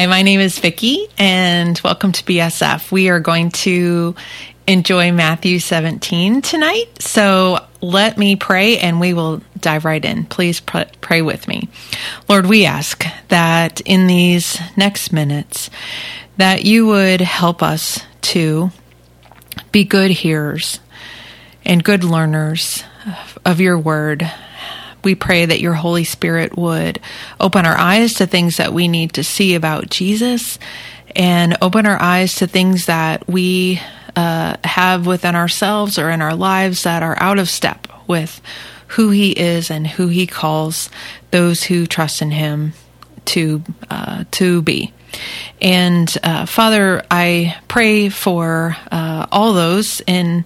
Hi, my name is Vicki, and welcome to BSF. We are going to enjoy Matthew 17 tonight. So let me pray and we will dive right in. Please pr- pray with me. Lord, we ask that in these next minutes that you would help us to be good hearers and good learners of your word. We pray that your Holy Spirit would open our eyes to things that we need to see about Jesus and open our eyes to things that we uh, have within ourselves or in our lives that are out of step with who He is and who He calls those who trust in Him to uh, to be. And uh, Father, I pray for uh, all those in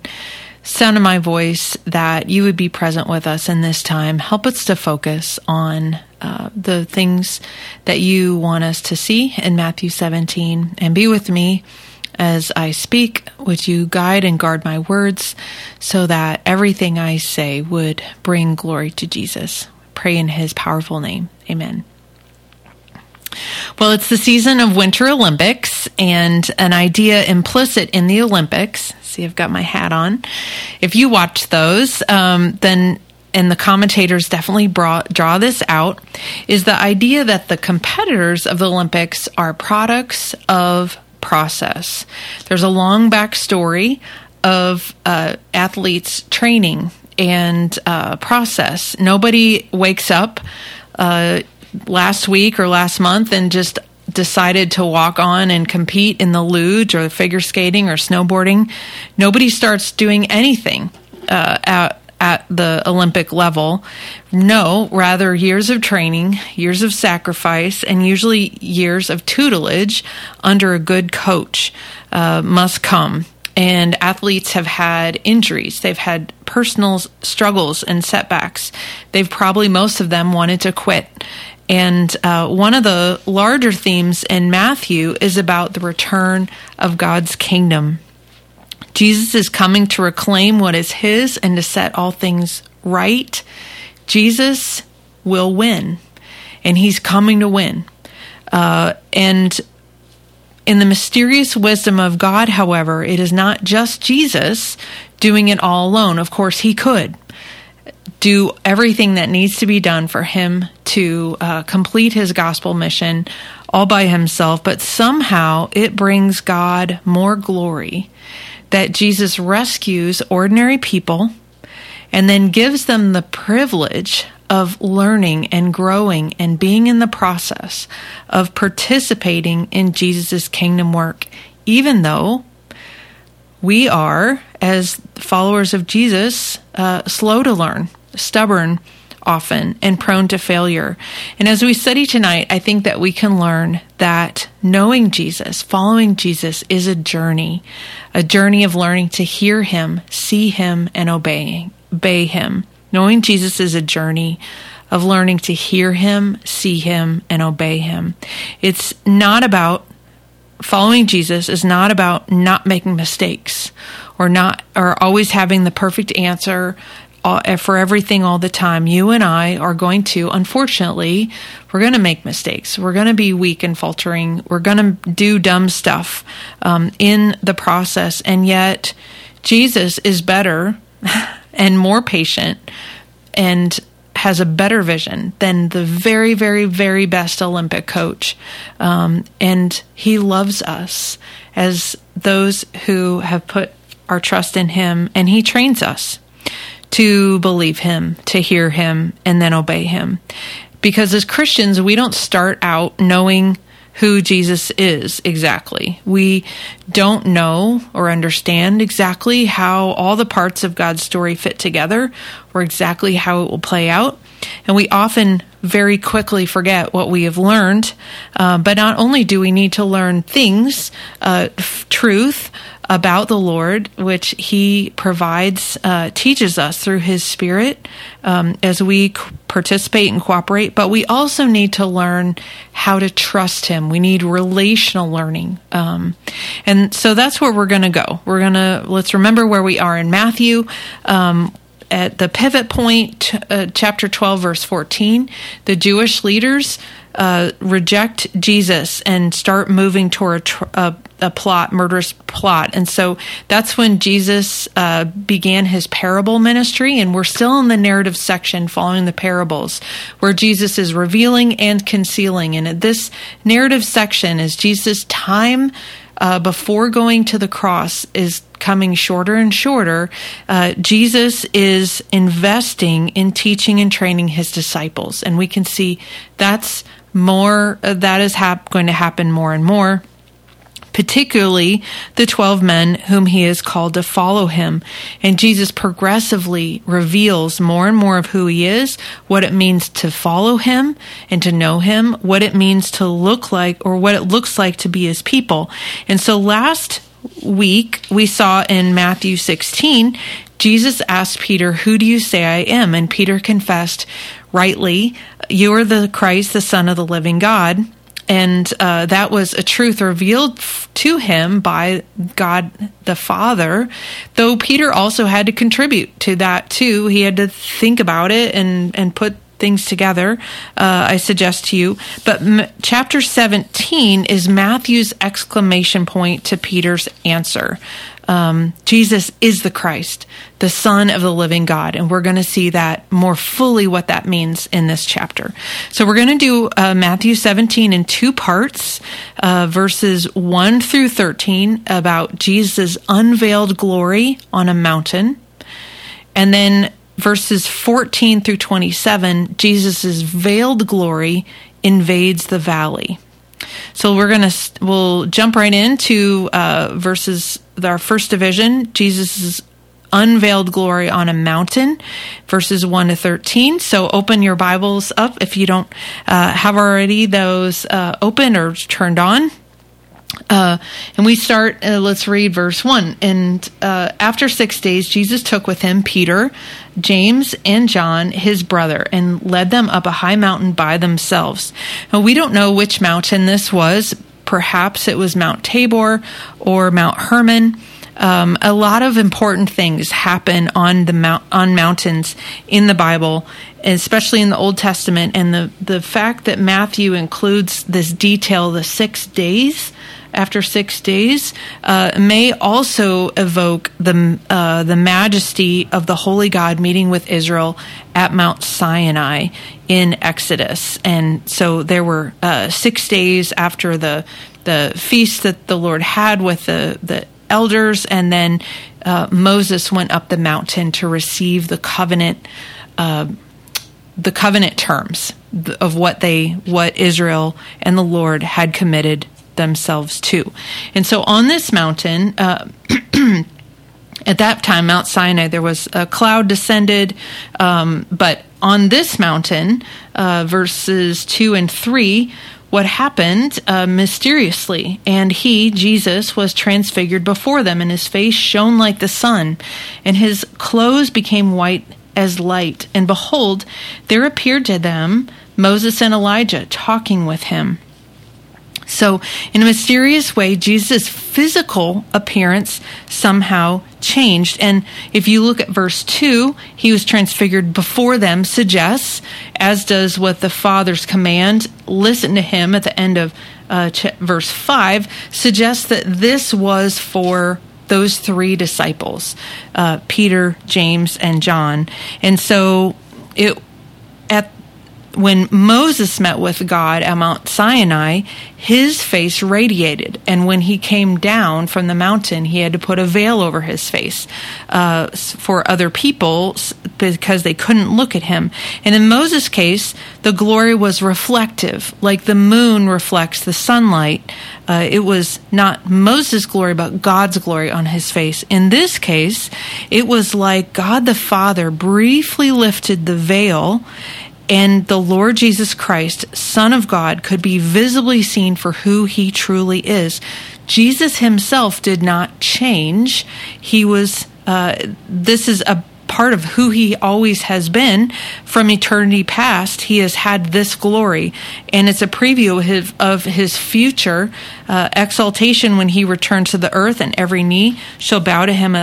sound of my voice that you would be present with us in this time. Help us to focus on uh, the things that you want us to see in Matthew 17 and be with me as I speak, would you guide and guard my words so that everything I say would bring glory to Jesus? Pray in his powerful name. Amen. Well, it's the season of Winter Olympics, and an idea implicit in the Olympics. See, I've got my hat on. If you watch those, um, then and the commentators definitely brought, draw this out, is the idea that the competitors of the Olympics are products of process. There's a long backstory of uh, athletes' training and uh, process. Nobody wakes up uh, last week or last month and just decided to walk on and compete in the luge or figure skating or snowboarding. Nobody starts doing anything uh, at at the Olympic level. No, rather years of training, years of sacrifice, and usually years of tutelage under a good coach uh, must come. And athletes have had injuries. They've had personal struggles and setbacks. They've probably, most of them, wanted to quit. And uh, one of the larger themes in Matthew is about the return of God's kingdom. Jesus is coming to reclaim what is his and to set all things right. Jesus will win, and he's coming to win. Uh, and in the mysterious wisdom of God, however, it is not just Jesus doing it all alone. Of course, he could do everything that needs to be done for him to uh, complete his gospel mission all by himself, but somehow it brings God more glory that Jesus rescues ordinary people and then gives them the privilege of learning and growing and being in the process of participating in Jesus' kingdom work, even though we are, as followers of Jesus, uh, slow to learn, stubborn, often and prone to failure. And as we study tonight, I think that we can learn that knowing Jesus, following Jesus is a journey, a journey of learning to hear him, see him, and obeying, obey him. Knowing Jesus is a journey of learning to hear him, see him, and obey him. It's not about following Jesus is not about not making mistakes or not or always having the perfect answer uh, for everything all the time. You and I are going to, unfortunately, we're going to make mistakes. We're going to be weak and faltering. We're going to do dumb stuff um, in the process. And yet, Jesus is better and more patient and has a better vision than the very, very, very best Olympic coach. Um, and he loves us as those who have put our trust in him, and he trains us to believe him, to hear him, and then obey him. Because as Christians, we don't start out knowing who Jesus is exactly. We don't know or understand exactly how all the parts of God's story fit together or exactly how it will play out. And we often very quickly forget what we have learned. Uh, but not only do we need to learn things, uh, f- truth, about the Lord, which He provides, uh, teaches us through His Spirit um, as we participate and cooperate. But we also need to learn how to trust Him. We need relational learning. Um, and so that's where we're going to go. We're going to, let's remember where we are in Matthew. Um, at the pivot point, uh, chapter 12, verse 14, the Jewish leaders uh, reject Jesus and start moving toward a, a, plot, murderous plot. And so that's when Jesus uh, began his parable ministry. And we're still in the narrative section following the parables, where Jesus is revealing and concealing. And this narrative section, is Jesus' time uh, before going to the cross is coming shorter and shorter, uh, Jesus is investing in teaching and training his disciples. And we can see that's more, uh, that is hap- going to happen more and more particularly the 12 men whom he has called to follow him. And Jesus progressively reveals more and more of who he is, what it means to follow him and to know him, what it means to look like or what it looks like to be his people. And so last week we saw in Matthew 16, Jesus asked Peter, Who do you say I am? And Peter confessed rightly, You are the Christ, the Son of the living God and uh, that was a truth revealed to him by God the Father. Though Peter also had to contribute to that too. He had to think about it and and put things together. Uh, I suggest to you, but m- chapter seventeen is Matthew's exclamation point to Peter's answer um, Jesus is the Christ, the Son of the living God. And we're going to see that more fully what that means in this chapter. So we're going to do uh, Matthew 17 in two parts, uh, verses 1 through 13 about Jesus' unveiled glory on a mountain. And then verses 14 through 27, Jesus' veiled glory invades the valley. So we're gonna we'll jump right into uh, verses our first division, Jesus' unveiled glory on a mountain, verses 1 to 13. So open your Bibles up if you don't uh, have already those uh, open or turned on. Uh, and we start, uh, let's read verse 1. And uh, after six days, Jesus took with him Peter, James, and John, his brother, and led them up a high mountain by themselves. Now, we don't know which mountain this was. Perhaps it was Mount Tabor or Mount Hermon. Um, a lot of important things happen on the mount, on mountains in the Bible, especially in the Old Testament. And the the fact that Matthew includes this detail, the six days after six days, uh, may also evoke the uh, the majesty of the Holy God meeting with Israel at Mount Sinai in Exodus. And so there were uh, six days after the the feast that the Lord had with the the elders, and then uh, Moses went up the mountain to receive the covenant. Uh, the covenant terms of what they what Israel and the Lord had committed themselves to. And so on this mountain, uh, at that time, Mount Sinai, there was a cloud descended, um, but on this mountain, uh, verses 2 and 3, what happened uh, mysteriously, and he, Jesus, was transfigured before them, and his face shone like the sun, and his clothes became white as light. And behold, there appeared to them Moses and Elijah talking with him. So, in a mysterious way, Jesus' physical appearance somehow changed. And if you look at verse 2, he was transfigured before them, suggests, as does what the Father's command, listen to him at the end of uh, ch- verse 5, suggests that this was for those three disciples uh, Peter, James, and John. And so it when Moses met with God at Mount Sinai, his face radiated. And when he came down from the mountain, he had to put a veil over his face uh, for other people because they couldn't look at him. And in Moses' case, the glory was reflective, like the moon reflects the sunlight. Uh, it was not Moses' glory, but God's glory on his face. In this case, it was like God the Father briefly lifted the veil and the Lord Jesus Christ, Son of God, could be visibly seen for who he truly is. Jesus himself did not change. He was, uh, this is a part of who he always has been from eternity past. He has had this glory, and it's a preview of his, of his future uh, exaltation when he returns to the earth, and every knee shall bow to him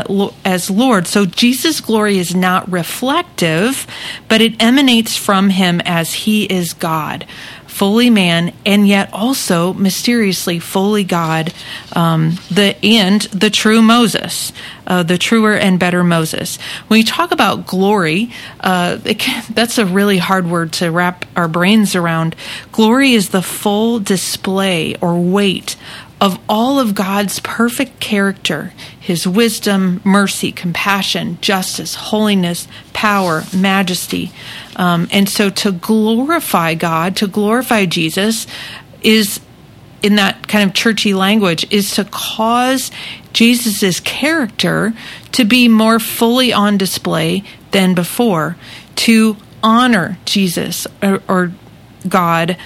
as Lord. So Jesus' glory is not reflective, but it emanates from him as he is God fully man, and yet also mysteriously fully God, um, the and the true Moses, uh, the truer and better Moses. When you talk about glory, uh, can, that's a really hard word to wrap our brains around. Glory is the full display or weight of all of God's perfect character his wisdom, mercy, compassion, justice, holiness, power, majesty. Um, and so to glorify God, to glorify Jesus, is in that kind of churchy language, is to cause Jesus' character to be more fully on display than before, to honor Jesus or, or God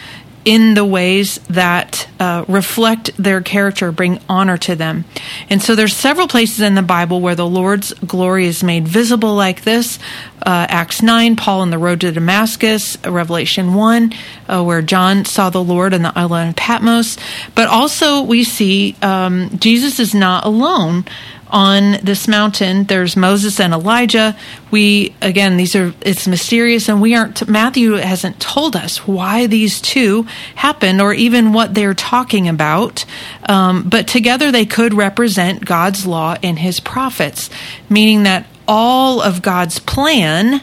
in the ways that uh, reflect their character, bring honor to them. And so there's several places in the Bible where the Lord's glory is made visible like this. Uh, Acts 9, Paul on the road to Damascus, Revelation 1, uh, where John saw the Lord on the island of Patmos. But also we see um, Jesus is not alone on this mountain. There's Moses and Elijah. We, again, these are, it's mysterious and we aren't, Matthew hasn't told us why these two happened or even what they're talking about. Um, but together they could represent God's law and his prophets, meaning that all of God's plan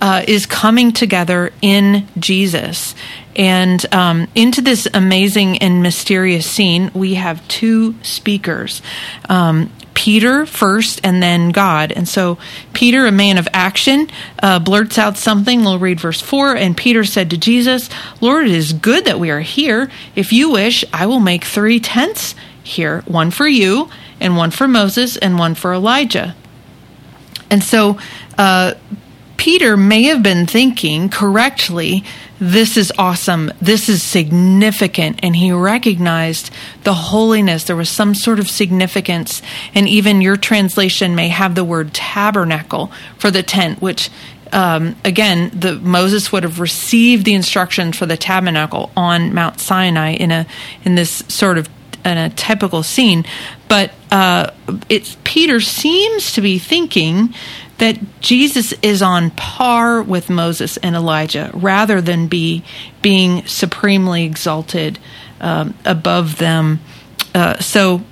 uh, is coming together in Jesus. And um, into this amazing and mysterious scene, we have two speakers. Um, Peter first and then God. And so Peter, a man of action, uh, blurts out something. We'll read verse 4. And Peter said to Jesus, Lord, it is good that we are here. If you wish, I will make three tents here one for you, and one for Moses, and one for Elijah. And so uh, Peter may have been thinking correctly this is awesome. This is significant. And he recognized the holiness. There was some sort of significance. And even your translation may have the word tabernacle for the tent, which um, again, the Moses would have received the instructions for the tabernacle on Mount Sinai in a in this sort of in a typical scene, but uh, it's Peter seems to be thinking that Jesus is on par with Moses and Elijah rather than be being supremely exalted um, above them. Uh, so,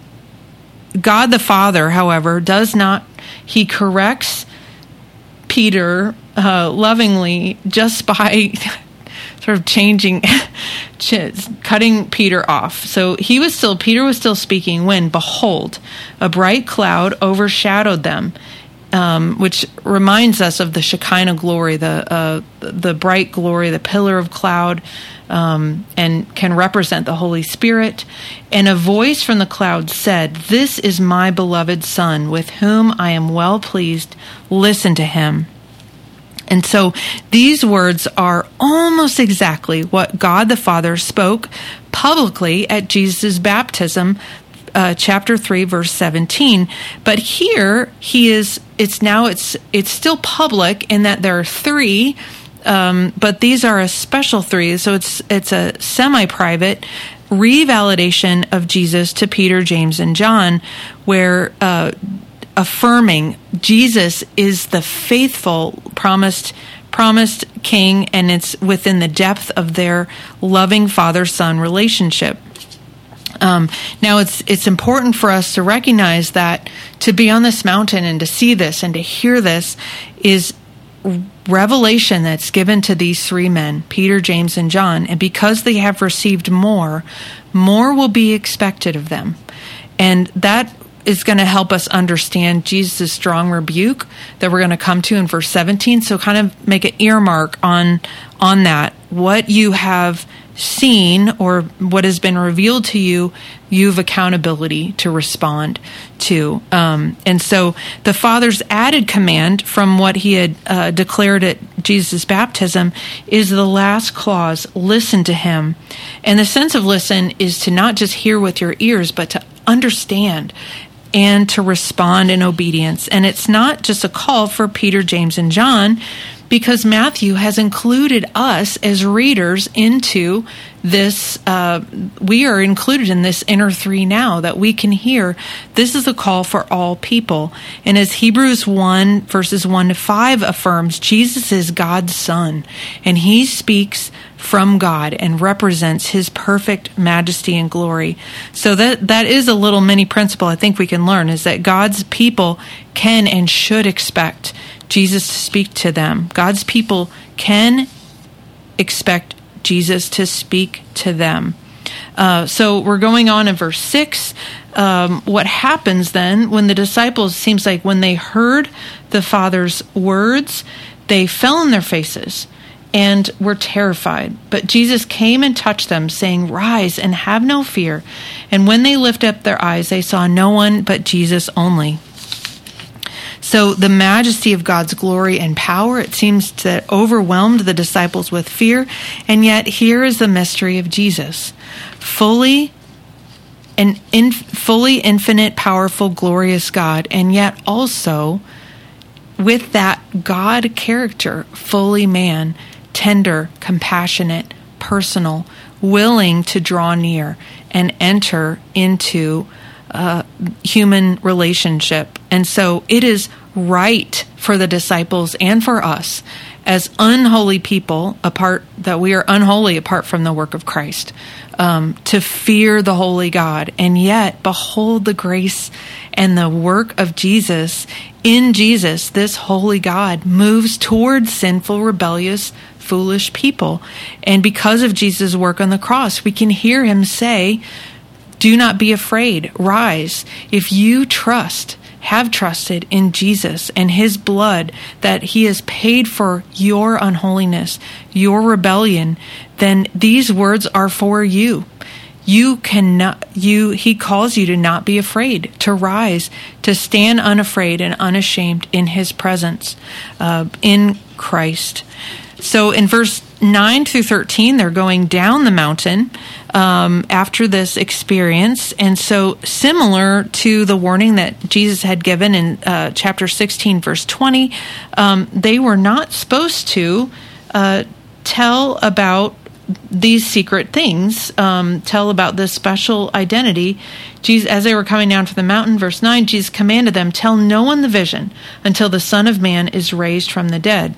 God the Father, however, does not, he corrects Peter uh, lovingly just by sort of changing, cutting Peter off. So he was still, Peter was still speaking when, behold, a bright cloud overshadowed them um, which reminds us of the Shekinah glory, the uh, the bright glory, the pillar of cloud, um, and can represent the Holy Spirit. And a voice from the cloud said, "This is my beloved Son, with whom I am well pleased. Listen to him." And so these words are almost exactly what God the Father spoke publicly at Jesus' baptism uh, chapter 3 verse 17 but here he is it's now it's it's still public in that there are three um, but these are a special three. So it's it's a semi-private revalidation of jesus to peter james and john where uh, affirming jesus is the faithful promised promised king and it's within the depth of their loving father son relationship um, now, it's it's important for us to recognize that to be on this mountain and to see this and to hear this is revelation that's given to these three men, Peter, James, and John. And because they have received more, more will be expected of them. And that is going to help us understand Jesus' strong rebuke that we're going to come to in verse 17. So kind of make an earmark on on that. What you have seen or what has been revealed to you, you have accountability to respond to. Um, and so the Father's added command from what he had uh, declared at Jesus' baptism is the last clause listen to him. And the sense of listen is to not just hear with your ears, but to understand and to respond in obedience. And it's not just a call for Peter, James, and John, because Matthew has included us as readers into this. Uh, we are included in this inner three now that we can hear. This is a call for all people. And as Hebrews 1, verses 1 to 5 affirms, Jesus is God's Son, and he speaks from God and represents his perfect majesty and glory. So that that is a little mini principle I think we can learn is that God's people can and should expect Jesus to speak to them. God's people can expect Jesus to speak to them. Uh, so we're going on in verse 6. Um, what happens then when the disciples, seems like when they heard the Father's words, they fell on their faces and were terrified. But Jesus came and touched them, saying, Rise and have no fear. And when they lifted up their eyes, they saw no one but Jesus only. So the majesty of God's glory and power, it seems to overwhelmed the disciples with fear. And yet here is the mystery of Jesus. Fully an in, fully infinite, powerful, glorious God, and yet also with that God character, fully man, tender, compassionate, personal, willing to draw near and enter into a human relationship. And so it is right for the disciples and for us as unholy people apart that we are unholy apart from the work of Christ um, to fear the holy God and yet behold the grace and the work of Jesus in Jesus this holy God moves towards sinful rebellious foolish people. And because of Jesus' work on the cross, we can hear him say, Do not be afraid, rise. If you trust, have trusted in Jesus and his blood, that he has paid for your unholiness, your rebellion, then these words are for you. You cannot you he calls you to not be afraid to rise to stand unafraid and unashamed in his presence uh, in christ. So in verse 9 through 13, they're going down the mountain um, after this experience. And so, similar to the warning that Jesus had given in uh, chapter 16, verse 20, um, they were not supposed to uh, tell about these secret things, um, tell about this special identity. Jesus, as they were coming down from the mountain, verse 9, Jesus commanded them, Tell no one the vision until the Son of Man is raised from the dead.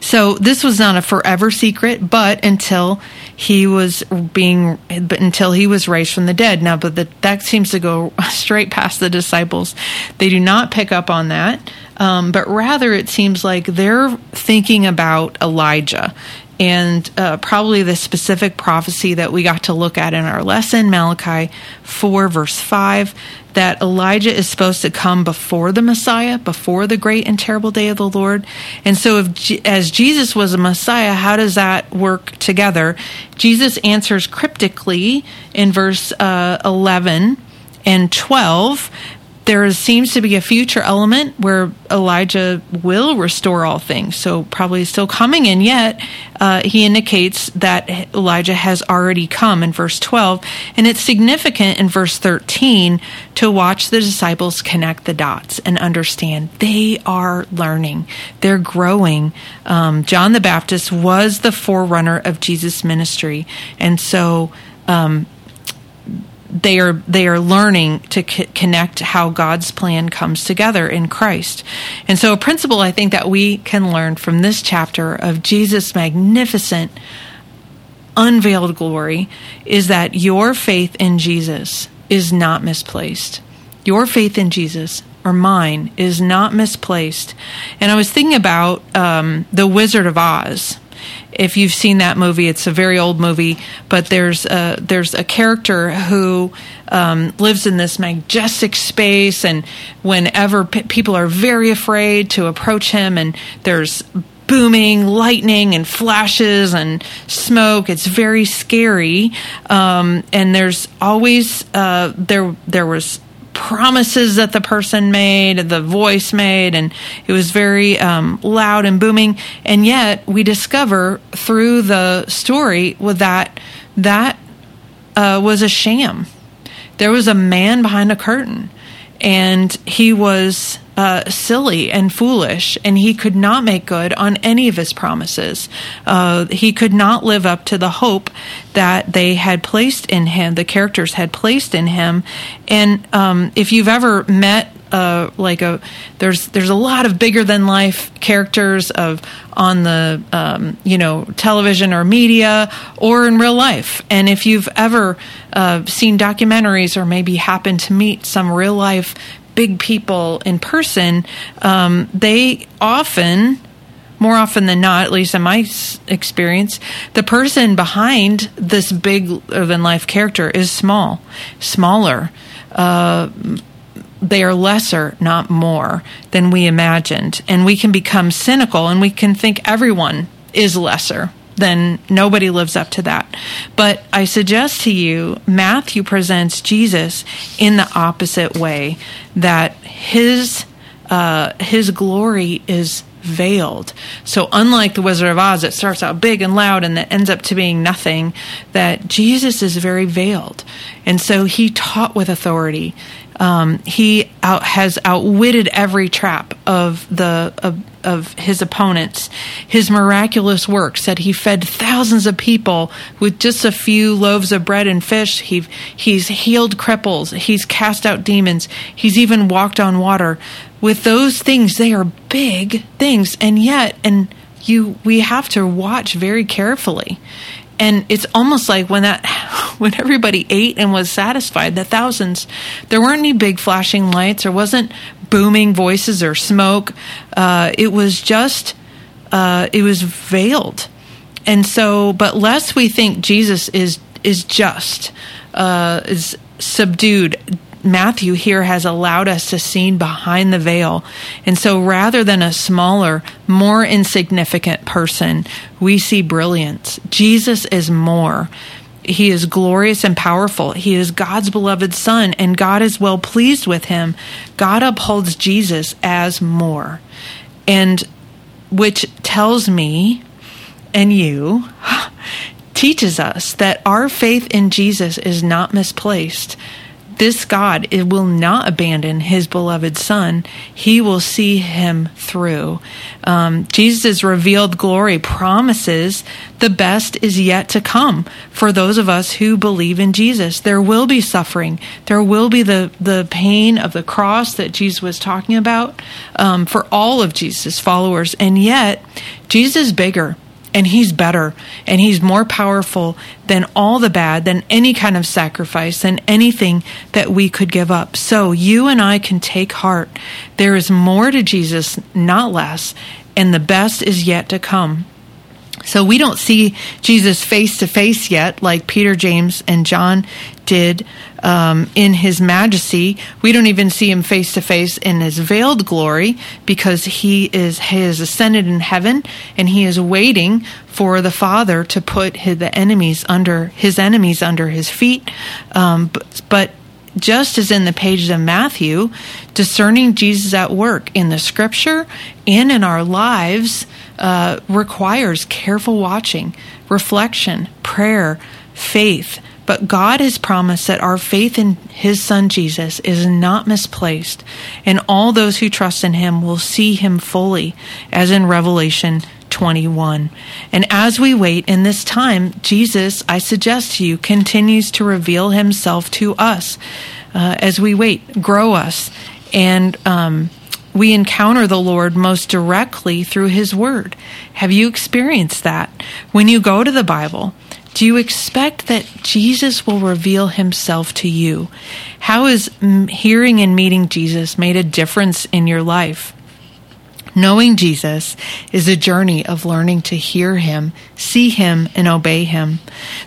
So this was not a forever secret, but until he was being, but until he was raised from the dead. Now, but the, that seems to go straight past the disciples. They do not pick up on that, um, but rather it seems like they're thinking about Elijah and uh, probably the specific prophecy that we got to look at in our lesson, Malachi 4, verse 5, that Elijah is supposed to come before the Messiah, before the great and terrible day of the Lord. And so, if, as Jesus was a Messiah, how does that work together? Jesus answers cryptically in verse uh, 11 and 12 there seems to be a future element where Elijah will restore all things. So, probably still coming, and yet uh, he indicates that Elijah has already come in verse 12. And it's significant in verse 13 to watch the disciples connect the dots and understand they are learning, they're growing. Um, John the Baptist was the forerunner of Jesus' ministry. And so, um, they are they are learning to connect how God's plan comes together in Christ. And so a principle I think that we can learn from this chapter of Jesus magnificent unveiled glory is that your faith in Jesus is not misplaced. Your faith in Jesus or mine is not misplaced. And I was thinking about um, the Wizard of Oz if you've seen that movie, it's a very old movie, but there's a, there's a character who um, lives in this majestic space, and whenever p- people are very afraid to approach him, and there's booming lightning and flashes and smoke. It's very scary, um, and there's always uh, there there was promises that the person made, the voice made, and it was very um, loud and booming. And yet, we discover through the story with that that uh, was a sham. there was a man behind a curtain, and he was uh, silly and foolish, and he could not make good on any of his promises. Uh, he could not live up to the hope that they had placed in him, the characters had placed in him. And um, if you've ever met uh, like a there's there's a lot of bigger than life characters of on the um, you know television or media or in real life. And if you've ever uh, seen documentaries or maybe happened to meet some real life big people in person, um, they often more often than not, at least in my experience, the person behind this big than life character is small, smaller. Uh, they are lesser, not more, than we imagined. And we can become cynical and we can think everyone is lesser. Then nobody lives up to that. But I suggest to you, Matthew presents Jesus in the opposite way that his uh, his glory is veiled. So unlike the Wizard of Oz, it starts out big and loud and that ends up to being nothing, that Jesus is very veiled. And so he taught with authority um, he out, has outwitted every trap of the of, of his opponents. His miraculous work said he fed thousands of people with just a few loaves of bread and fish. He he's healed cripples. He's cast out demons. He's even walked on water. With those things, they are big things, and yet, and you we have to watch very carefully and it's almost like when that when everybody ate and was satisfied the thousands there weren't any big flashing lights. There wasn't booming voices or smoke. Uh, it was just uh, it was veiled. And so but lest we think jesus is is just uh, is subdued Matthew here has allowed us to see behind the veil. And so rather than a smaller, more insignificant person, we see brilliance. Jesus is more. He is glorious and powerful. He is God's beloved Son, and God is well pleased with him. God upholds Jesus as more. And which tells me and you, teaches us that our faith in Jesus is not misplaced this God will not abandon his beloved Son. He will see him through. Um, Jesus' revealed glory promises the best is yet to come for those of us who believe in Jesus. There will be suffering. There will be the, the pain of the cross that Jesus was talking about um, for all of Jesus' followers. And yet, Jesus is bigger and he's better and he's more powerful than all the bad, than any kind of sacrifice, than anything that we could give up. So you and I can take heart. There is more to Jesus, not less, and the best is yet to come. So we don't see Jesus face to face yet, like Peter, James, and John did um, in his majesty. We don't even see him face to face in his veiled glory because he is has ascended in heaven and he is waiting for the Father to put his, the enemies under his enemies under his feet. Um, but, but just as in the pages of Matthew, discerning Jesus at work in the scripture and in our lives uh, requires careful watching, reflection, prayer, faith. But God has promised that our faith in His Son Jesus is not misplaced, and all those who trust in Him will see Him fully, as in Revelation 21. And as we wait in this time, Jesus, I suggest to you, continues to reveal himself to us uh, as we wait, grow us, and um, we encounter the Lord most directly through his word. Have you experienced that? When you go to the Bible, do you expect that Jesus will reveal himself to you? How has hearing and meeting Jesus made a difference in your life? Knowing Jesus is a journey of learning to hear him, see him, and obey him.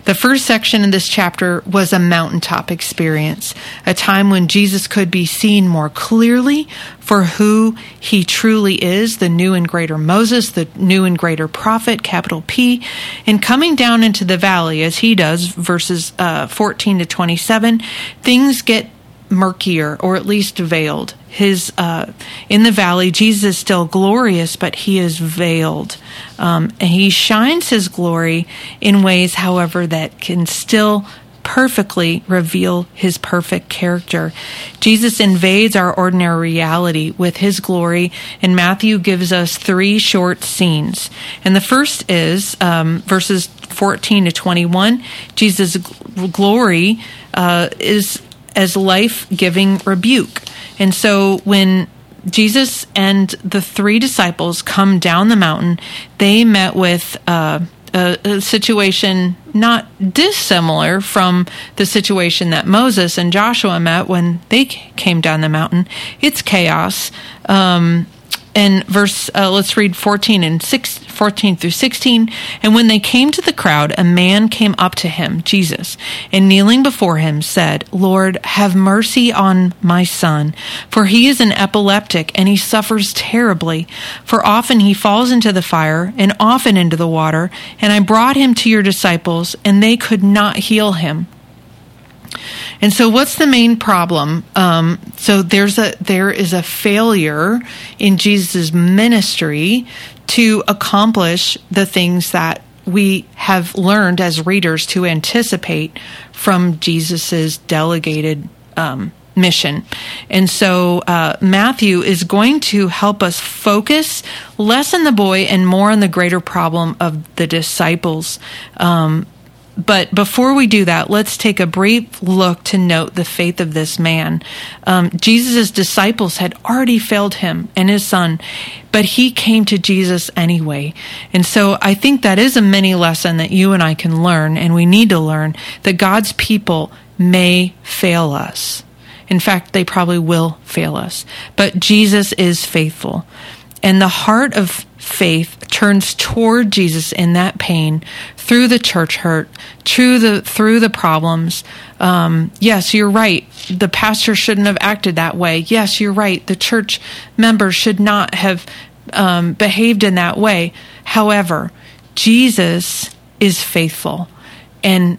The first section in this chapter was a mountaintop experience, a time when Jesus could be seen more clearly for who he truly is, the new and greater Moses, the new and greater prophet, capital P, and coming down into the valley as he does, verses uh, 14 to 27, things get murkier or at least veiled. His uh, in the valley, Jesus is still glorious, but he is veiled. Um, and he shines his glory in ways, however, that can still perfectly reveal his perfect character. Jesus invades our ordinary reality with his glory, and Matthew gives us three short scenes. And the first is um, verses 14 to 21. Jesus' glory uh, is as life giving rebuke. And so when Jesus and the three disciples come down the mountain, they met with uh, a, a, situation not dissimilar from the situation that Moses and Joshua met when they came down the mountain. It's chaos. Um, and verse uh, let's read 14 and 6 14 through 16 and when they came to the crowd a man came up to him jesus and kneeling before him said lord have mercy on my son for he is an epileptic and he suffers terribly. For often he falls into the fire and often into the water and i brought him to your disciples and they could not heal him and so, what's the main problem? Um, so there's a there is a failure in Jesus' ministry to accomplish the things that we have learned as readers to anticipate from Jesus's delegated um, mission. And so uh, Matthew is going to help us focus less on the boy and more on the greater problem of the disciples. Um, but before we do that, let's take a brief look to note the faith of this man. Um, Jesus' disciples had already failed him and his son, but he came to Jesus anyway. And so I think that is a mini lesson that you and I can learn, and we need to learn that God's people may fail us. In fact, they probably will fail us, but Jesus is faithful. And the heart of faith turns toward Jesus in that pain through the church hurt, through the through the problems. Um, yes, you're right. The pastor shouldn't have acted that way. Yes, you're right. The church members should not have um, behaved in that way. However, Jesus is faithful, and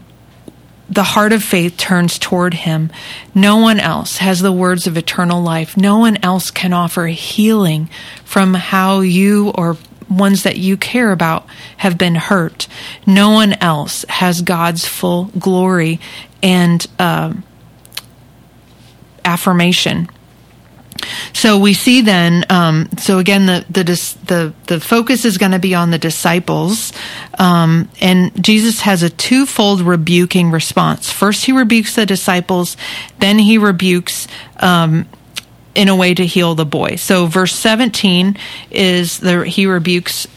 the heart of faith turns toward him. No one else has the words of eternal life. No one else can offer healing from how you or ones that you care about have been hurt. No one else has God's full glory and uh, affirmation. So we see then. Um, so again, the the the the focus is going to be on the disciples, um, and Jesus has a twofold rebuking response. First, he rebukes the disciples, then he rebukes um, in a way to heal the boy. So verse 17 is the he rebukes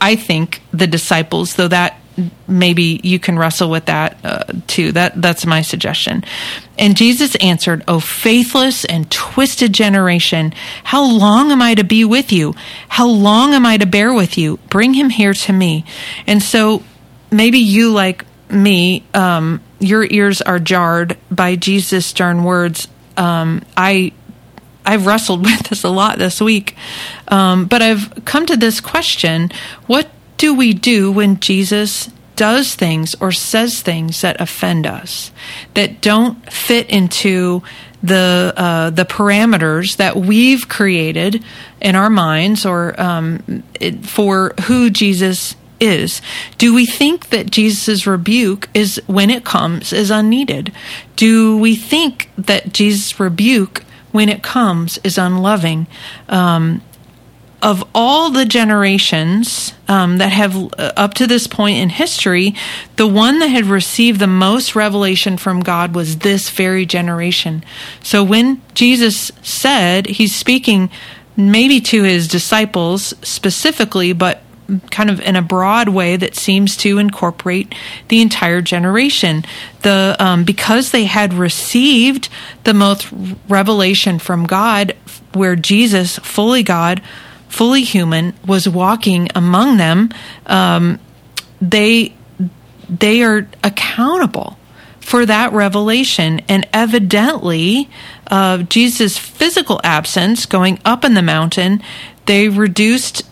I think the disciples though that maybe you can wrestle with that uh, too. That that's my suggestion. And Jesus answered, "O faithless and twisted generation, how long am I to be with you? How long am I to bear with you? Bring him here to me." And so maybe you like me, um, your ears are jarred by Jesus' stern words. Um, I I've wrestled with this a lot this week, um, but I've come to this question: What do we do when Jesus does things or says things that offend us, that don't fit into the uh, the parameters that we've created in our minds or um, it, for who Jesus is. Do we think that Jesus' rebuke is when it comes is unneeded? Do we think that Jesus' rebuke when it comes is unloving. Um, of all the generations um, that have uh, up to this point in history, the one that had received the most revelation from God was this very generation. So when Jesus said, he's speaking maybe to his disciples specifically, but kind of in a broad way that seems to incorporate the entire generation. The um, because they had received the most revelation from God, where Jesus, fully God, fully human, was walking among them. Um, they they are accountable for that revelation, and evidently, uh, Jesus' physical absence, going up in the mountain, they reduced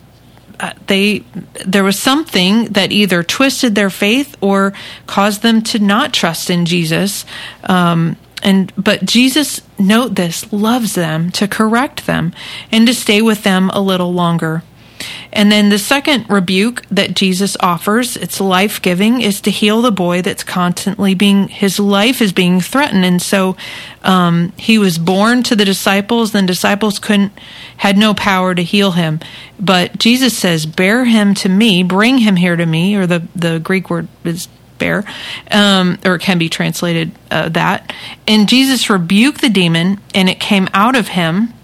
uh, they there was something that either twisted their faith or caused them to not trust in Jesus. Um, and but Jesus, note this, loves them to correct them and to stay with them a little longer. And then the second rebuke that Jesus offers, it's life giving, is to heal the boy that's constantly being, his life is being threatened. And so um, he was borne to the disciples, then disciples couldn't, had no power to heal him. But Jesus says, Bear him to me, bring him here to me, or the, the Greek word is bear, um, or can be translated uh, that. And Jesus rebuked the demon, and it came out of him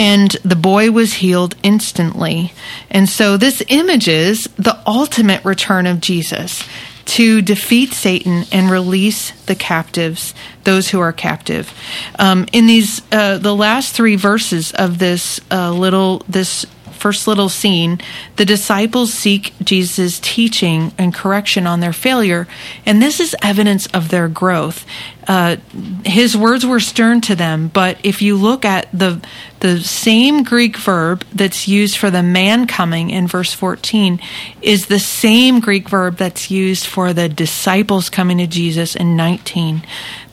and the boy was healed instantly. And so this images the ultimate return of Jesus to defeat Satan and release the captives, those who are captive. Um, in these, uh, the last three verses of this uh, little, this first little scene, the disciples seek Jesus' teaching and correction on their failure, and this is evidence of their growth. Uh, his words were stern to them, but if you look at the the same Greek verb that's used for the man coming in verse 14 is the same Greek verb that's used for the disciples coming to Jesus in 19.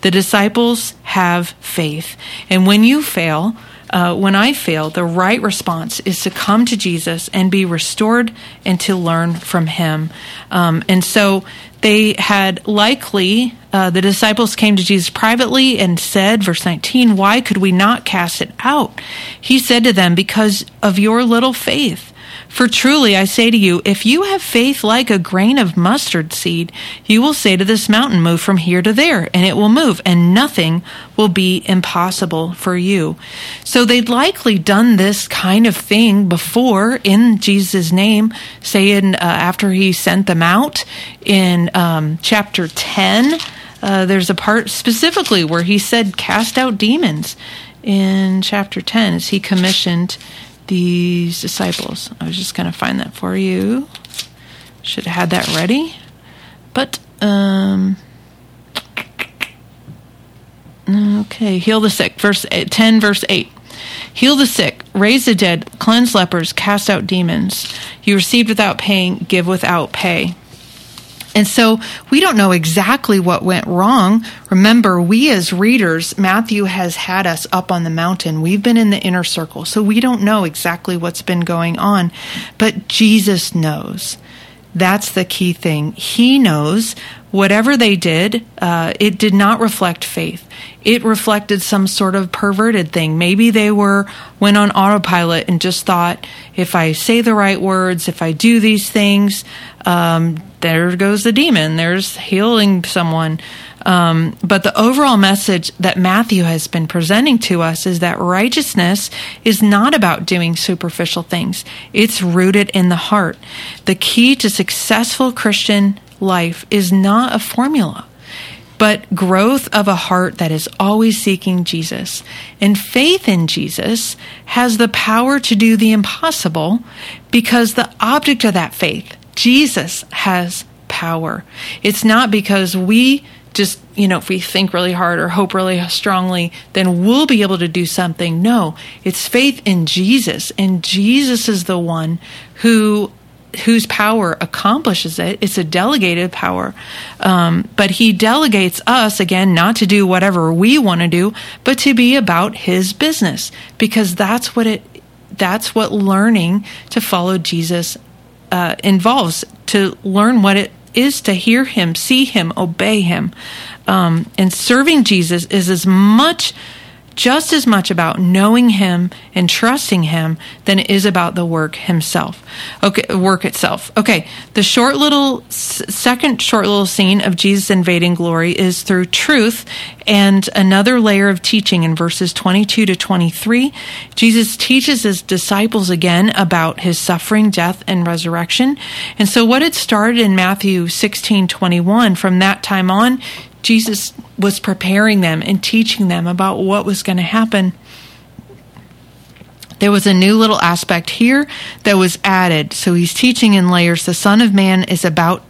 The disciples have faith, and when you fail, uh, when I fail, the right response is to come to Jesus and be restored and to learn from Him. Um, and so they had likely, uh, the disciples came to Jesus privately and said, verse 19, Why could we not cast it out? He said to them, Because of your little faith. For truly I say to you, if you have faith like a grain of mustard seed, you will say to this mountain, Move from here to there, and it will move, and nothing will be impossible for you. So they'd likely done this kind of thing before in Jesus' name, saying uh, after he sent them out in um, chapter 10. Uh, there's a part specifically where he said, Cast out demons in chapter 10 as he commissioned these disciples. I was just going to find that for you. Should have had that ready. But, um, okay, heal the sick. Verse 10, verse 8. Heal the sick, raise the dead, cleanse lepers, cast out demons. You received without paying, give without pay. And so we don't know exactly what went wrong. Remember, we as readers, Matthew has had us up on the mountain. We've been in the inner circle, so we don't know exactly what's been going on. But Jesus knows. That's the key thing. He knows whatever they did, uh, it did not reflect faith. It reflected some sort of perverted thing. Maybe they were went on autopilot and just thought, if I say the right words, if I do these things, um, there goes the demon. There's healing someone. Um, but the overall message that Matthew has been presenting to us is that righteousness is not about doing superficial things. It's rooted in the heart. The key to successful Christian life is not a formula but growth of a heart that is always seeking Jesus. And faith in Jesus has the power to do the impossible because the object of that faith, Jesus has power. It's not because we just, you know, if we think really hard or hope really strongly, then we'll be able to do something. No, it's faith in Jesus. And Jesus is the one who whose power accomplishes it. It's a delegated power. Um, but he delegates us, again, not to do whatever we want to do, but to be about his business because that's what it, that's what learning to follow Jesus uh, involves to learn what it is to hear him, see him, obey him. Um, and serving Jesus is as much just as much about knowing him and trusting him than it is about the work himself. Okay, work itself. Okay, the short little second short little scene of Jesus invading glory is through truth and another layer of teaching in verses 22 to 23. Jesus teaches his disciples again about his suffering, death, and resurrection. And so what had started in Matthew 16, 21, from that time on, Jesus was preparing them and teaching them about what was going to happen. There was a new little aspect here that was added. So he's teaching in layers. The Son of Man is about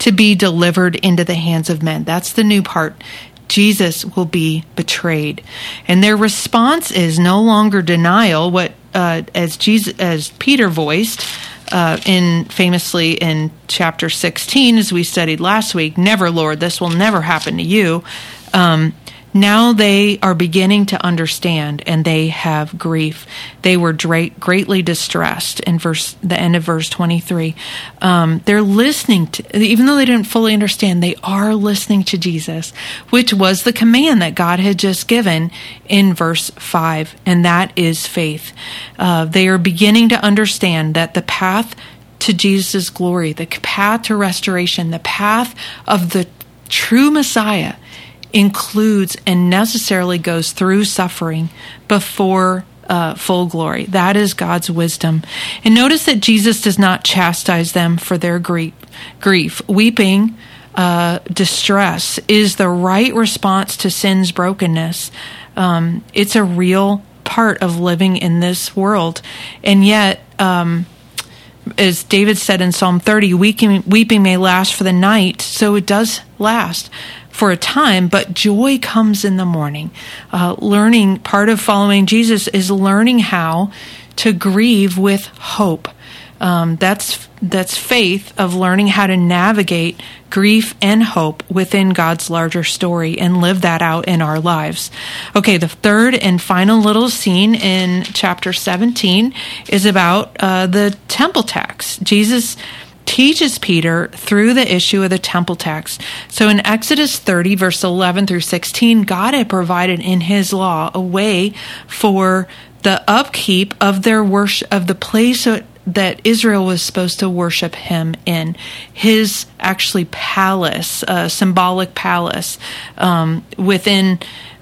to be delivered into the hands of men. That's the new part. Jesus will be betrayed. And their response is no longer denial, what uh, as Jesus as Peter voiced, uh, in famously in chapter 16, as we studied last week, never, Lord, this will never happen to you. Um, Now they are beginning to understand and they have grief. They were dra- greatly distressed in verse, the end of verse 23. Um, they're listening to, even though they didn't fully understand, they are listening to Jesus, which was the command that God had just given in verse 5. And that is faith. Uh, they are beginning to understand that the path to Jesus' glory, the path to restoration, the path of the true Messiah includes and necessarily goes through suffering before uh, full glory. That is God's wisdom. And notice that Jesus does not chastise them for their grief. Grief, weeping, uh, distress is the right response to sin's brokenness. Um, it's a real part of living in this world, and yet. Um, as David said in Psalm 30, weeping, weeping may last for the night, so it does last for a time, but joy comes in the morning. Uh, learning, part of following Jesus is learning how to grieve with hope. Um, that's that's faith of learning how to navigate grief and hope within God's larger story and live that out in our lives. Okay, the third and final little scene in chapter 17 is about uh, the temple tax. Jesus teaches Peter through the issue of the temple tax. So in Exodus 30, verse 11 through 16, God had provided in his law a way for the upkeep of their worship, of the place that Israel was supposed to worship him in. His actually palace, a symbolic palace um, within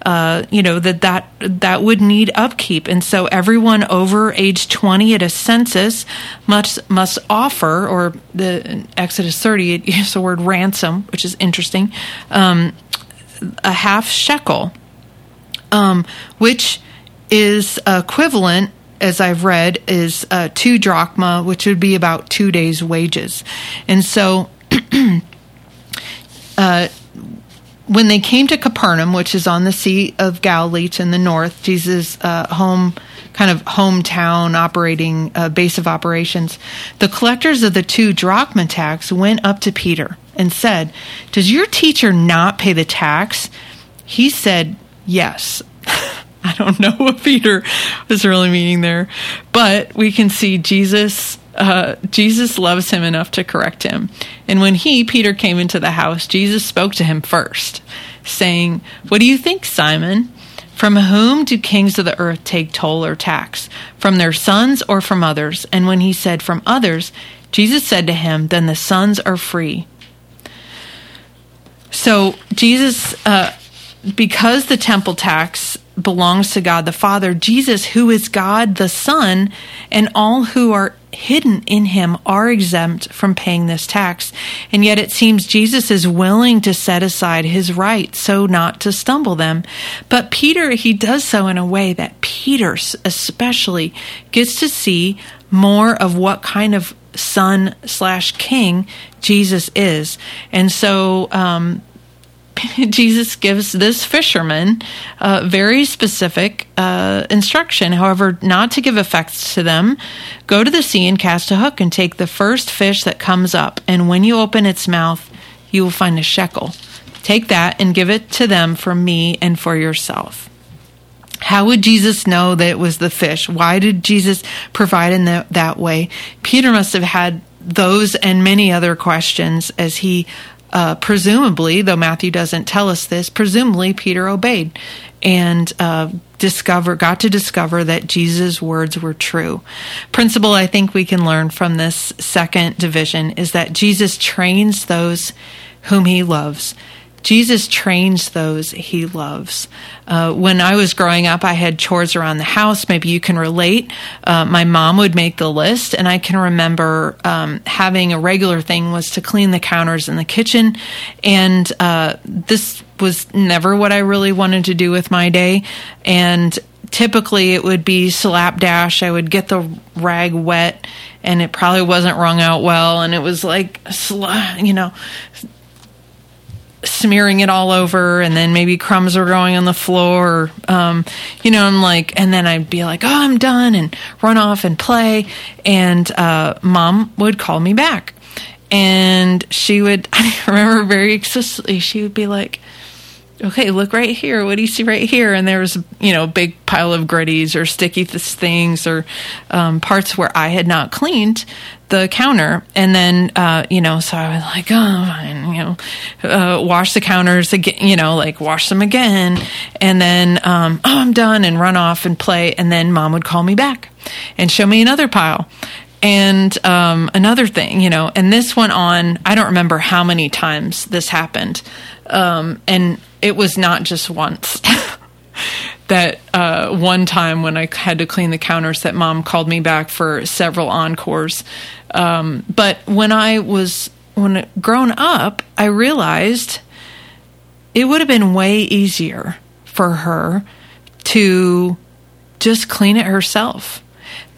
uh, you know that that that would need upkeep, and so everyone over age twenty at a census must must offer, or the Exodus thirty it uses the word ransom, which is interesting, um, a half shekel, um, which is equivalent as I've read, is uh, two drachma, which would be about two days' wages. And so uh, when they came to Capernaum, which is on the Sea of Galilee in the north, Jesus' uh, home, kind of hometown operating uh, base of operations, the collectors of the two drachma tax went up to Peter and said, Does your teacher not pay the tax? He said, Yes. I don't know what Peter was really meaning there, but we can see Jesus uh, Jesus loves him enough to correct him. And when he, Peter, came into the house, Jesus spoke to him first, saying, What do you think, Simon? From whom do kings of the earth take toll or tax? From their sons or from others? And when he said, From others, Jesus said to him, Then the sons are free. So, Jesus, uh, because the temple tax belongs to God the Father, Jesus, who is God the Son, and all who are hidden in him are exempt from paying this tax. And yet it seems Jesus is willing to set aside his right so not to stumble them. But Peter, he does so in a way that Peter especially gets to see more of what kind of son slash king Jesus is. And so, um, Jesus gives this fisherman uh, very specific uh, instruction, however, not to give effects to them. Go to the sea and cast a hook and take the first fish that comes up, and when you open its mouth, you will find a shekel. Take that and give it to them for me and for yourself. How would Jesus know that it was the fish? Why did Jesus provide in that, that way? Peter must have had those and many other questions as he uh, presumably, though Matthew doesn't tell us this, presumably Peter obeyed and uh, discover got to discover that Jesus' words were true. Principle I think we can learn from this second division is that Jesus trains those whom he loves Jesus trains those he loves. Uh, when I was growing up, I had chores around the house. Maybe you can relate. Uh, my mom would make the list, and I can remember um, having a regular thing was to clean the counters in the kitchen. And uh, this was never what I really wanted to do with my day. And typically it would be slapdash. I would get the rag wet and it probably wasn't wrung out well. And it was like, you know, smearing it all over and then maybe crumbs were going on the floor um, you know i'm like and then i'd be like oh i'm done and run off and play and uh, mom would call me back and she would i remember very explicitly she would be like okay, look right here. What do you see right here? And there was, you know, a big pile of gritties or sticky things or um, parts where I had not cleaned the counter. And then, uh, you know, so I was like, oh, fine, you know, uh, wash the counters again, you know, like wash them again. And then, um, oh, I'm done and run off and play. And then mom would call me back and show me another pile. And um, another thing, you know, and this went on, I don't remember how many times this happened. Um, and it was not just once. that uh, one time when I had to clean the counters, that mom called me back for several encores. Um, but when I was when grown up, I realized it would have been way easier for her to just clean it herself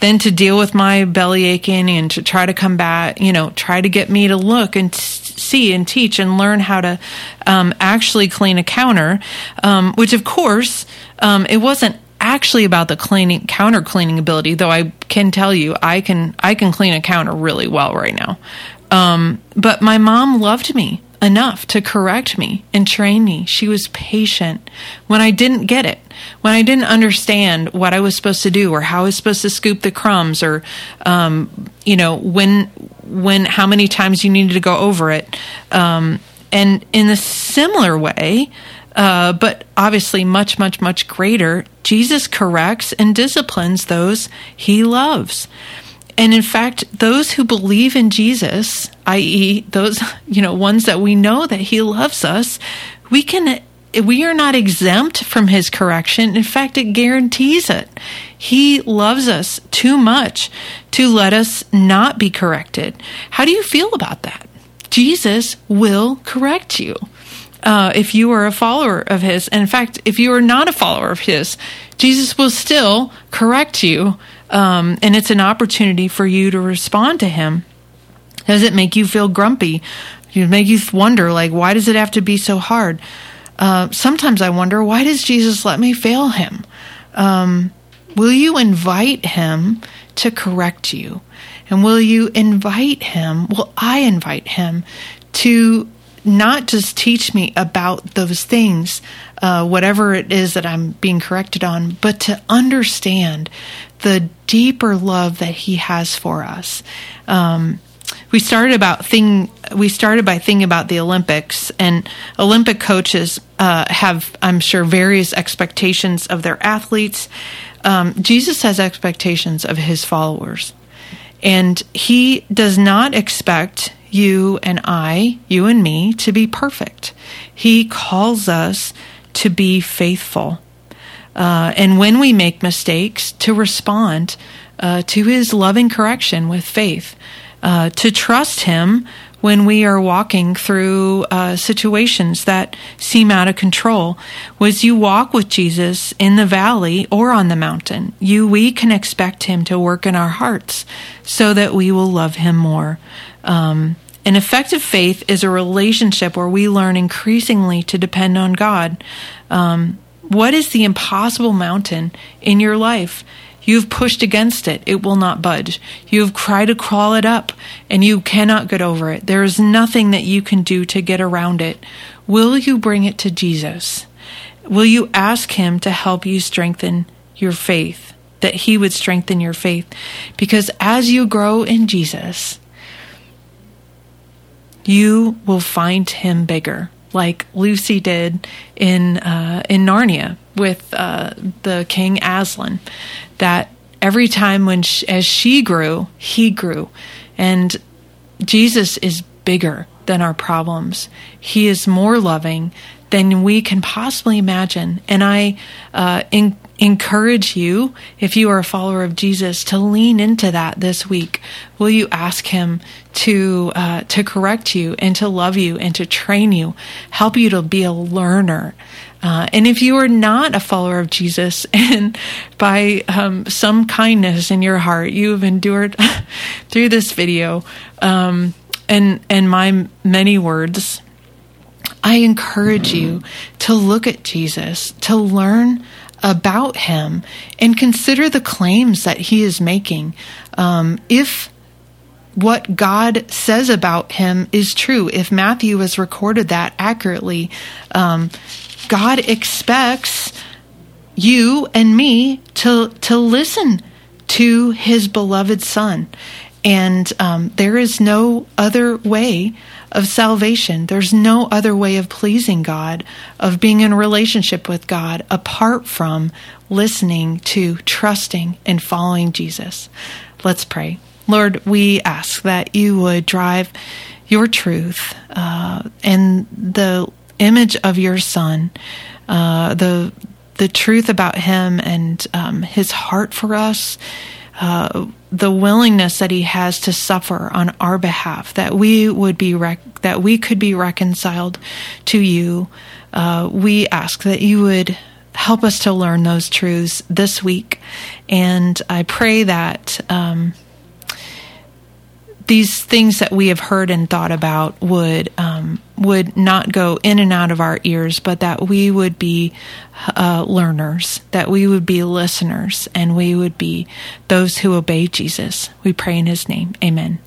than to deal with my belly aching and to try to come back, you know, try to get me to look and see and teach and learn how to um, actually clean a counter, um, which of course, um, it wasn't actually about the cleaning counter cleaning ability, though I can tell you I can I can clean a counter really well right now. Um, but my mom loved me enough to correct me and train me. She was patient when I didn't get it, when I didn't understand what I was supposed to do or how I was supposed to scoop the crumbs or, um, you know, when, when, how many times you needed to go over it. Um, and in a similar way, uh, but obviously much, much, much greater, Jesus corrects and disciplines those he loves. And in fact, those who believe in Jesus, i.e., those, you know, ones that we know that he loves us, we can we are not exempt from his correction. In fact, it guarantees it. He loves us too much to let us not be corrected. How do you feel about that? Jesus will correct you. Uh, if you are a follower of his. And in fact, if you are not a follower of his, Jesus will still correct you um, and it's an opportunity for you to respond to him. Does it make you feel grumpy? It make you wonder, like, why does it have to be so hard? Uh, sometimes I wonder, why does Jesus let me fail him? Um, will you invite him to correct you? And will you invite him? Will I invite him to not just teach me about those things, uh, whatever it is that I'm being corrected on, but to understand the deeper love that He has for us. Um, we started about thing. We started by thinking about the Olympics, and Olympic coaches uh, have, I'm sure, various expectations of their athletes. Um, Jesus has expectations of his followers, and he does not expect you and I, you and me, to be perfect. He calls us to be faithful. Uh, and when we make mistakes, to respond uh, to his loving correction with faith, uh, to trust him when we are walking through uh, situations that seem out of control. As you walk with Jesus in the valley or on the mountain, you we can expect him to work in our hearts so that we will love him more. Um, an effective faith is a relationship where we learn increasingly to depend on God. Um, what is the impossible mountain in your life? You've pushed against it. It will not budge. You've tried to crawl it up and you cannot get over it. There is nothing that you can do to get around it. Will you bring it to Jesus? Will you ask Him to help you strengthen your faith? That He would strengthen your faith? Because as you grow in Jesus, you will find Him bigger like Lucy did in uh, in Narnia with uh, the King Aslan. That every time when she, as she grew, he grew, and Jesus is bigger than our problems. He is more loving than we can possibly imagine. And I uh, in, encourage you, if you are a follower of Jesus, to lean into that this week. Will you ask Him to uh, to correct you and to love you and to train you, help you to be a learner? Uh, and if you are not a follower of Jesus and by um, some kindness in your heart you have endured through this video um, and and my many words, I encourage you to look at Jesus, to learn about him and consider the claims that he is making. Um, if what God says about him is true, if Matthew has recorded that accurately, um, God expects you and me to to listen to His beloved Son, and um, there is no other way of salvation. There's no other way of pleasing God, of being in relationship with God, apart from listening to, trusting, and following Jesus. Let's pray. Lord, we ask that you would drive your truth uh, and the image of your Son, uh, the the truth about him and um, his heart for us uh, the willingness that he has to suffer on our behalf, that we would be rec- that we could be reconciled to you. Uh, we ask that you would help us to learn those truths this week, and I pray that. Um, these things that we have heard and thought about would um, would not go in and out of our ears, but that we would be uh, learners, that we would be listeners, and we would be those who obey Jesus. We pray in His name. Amen.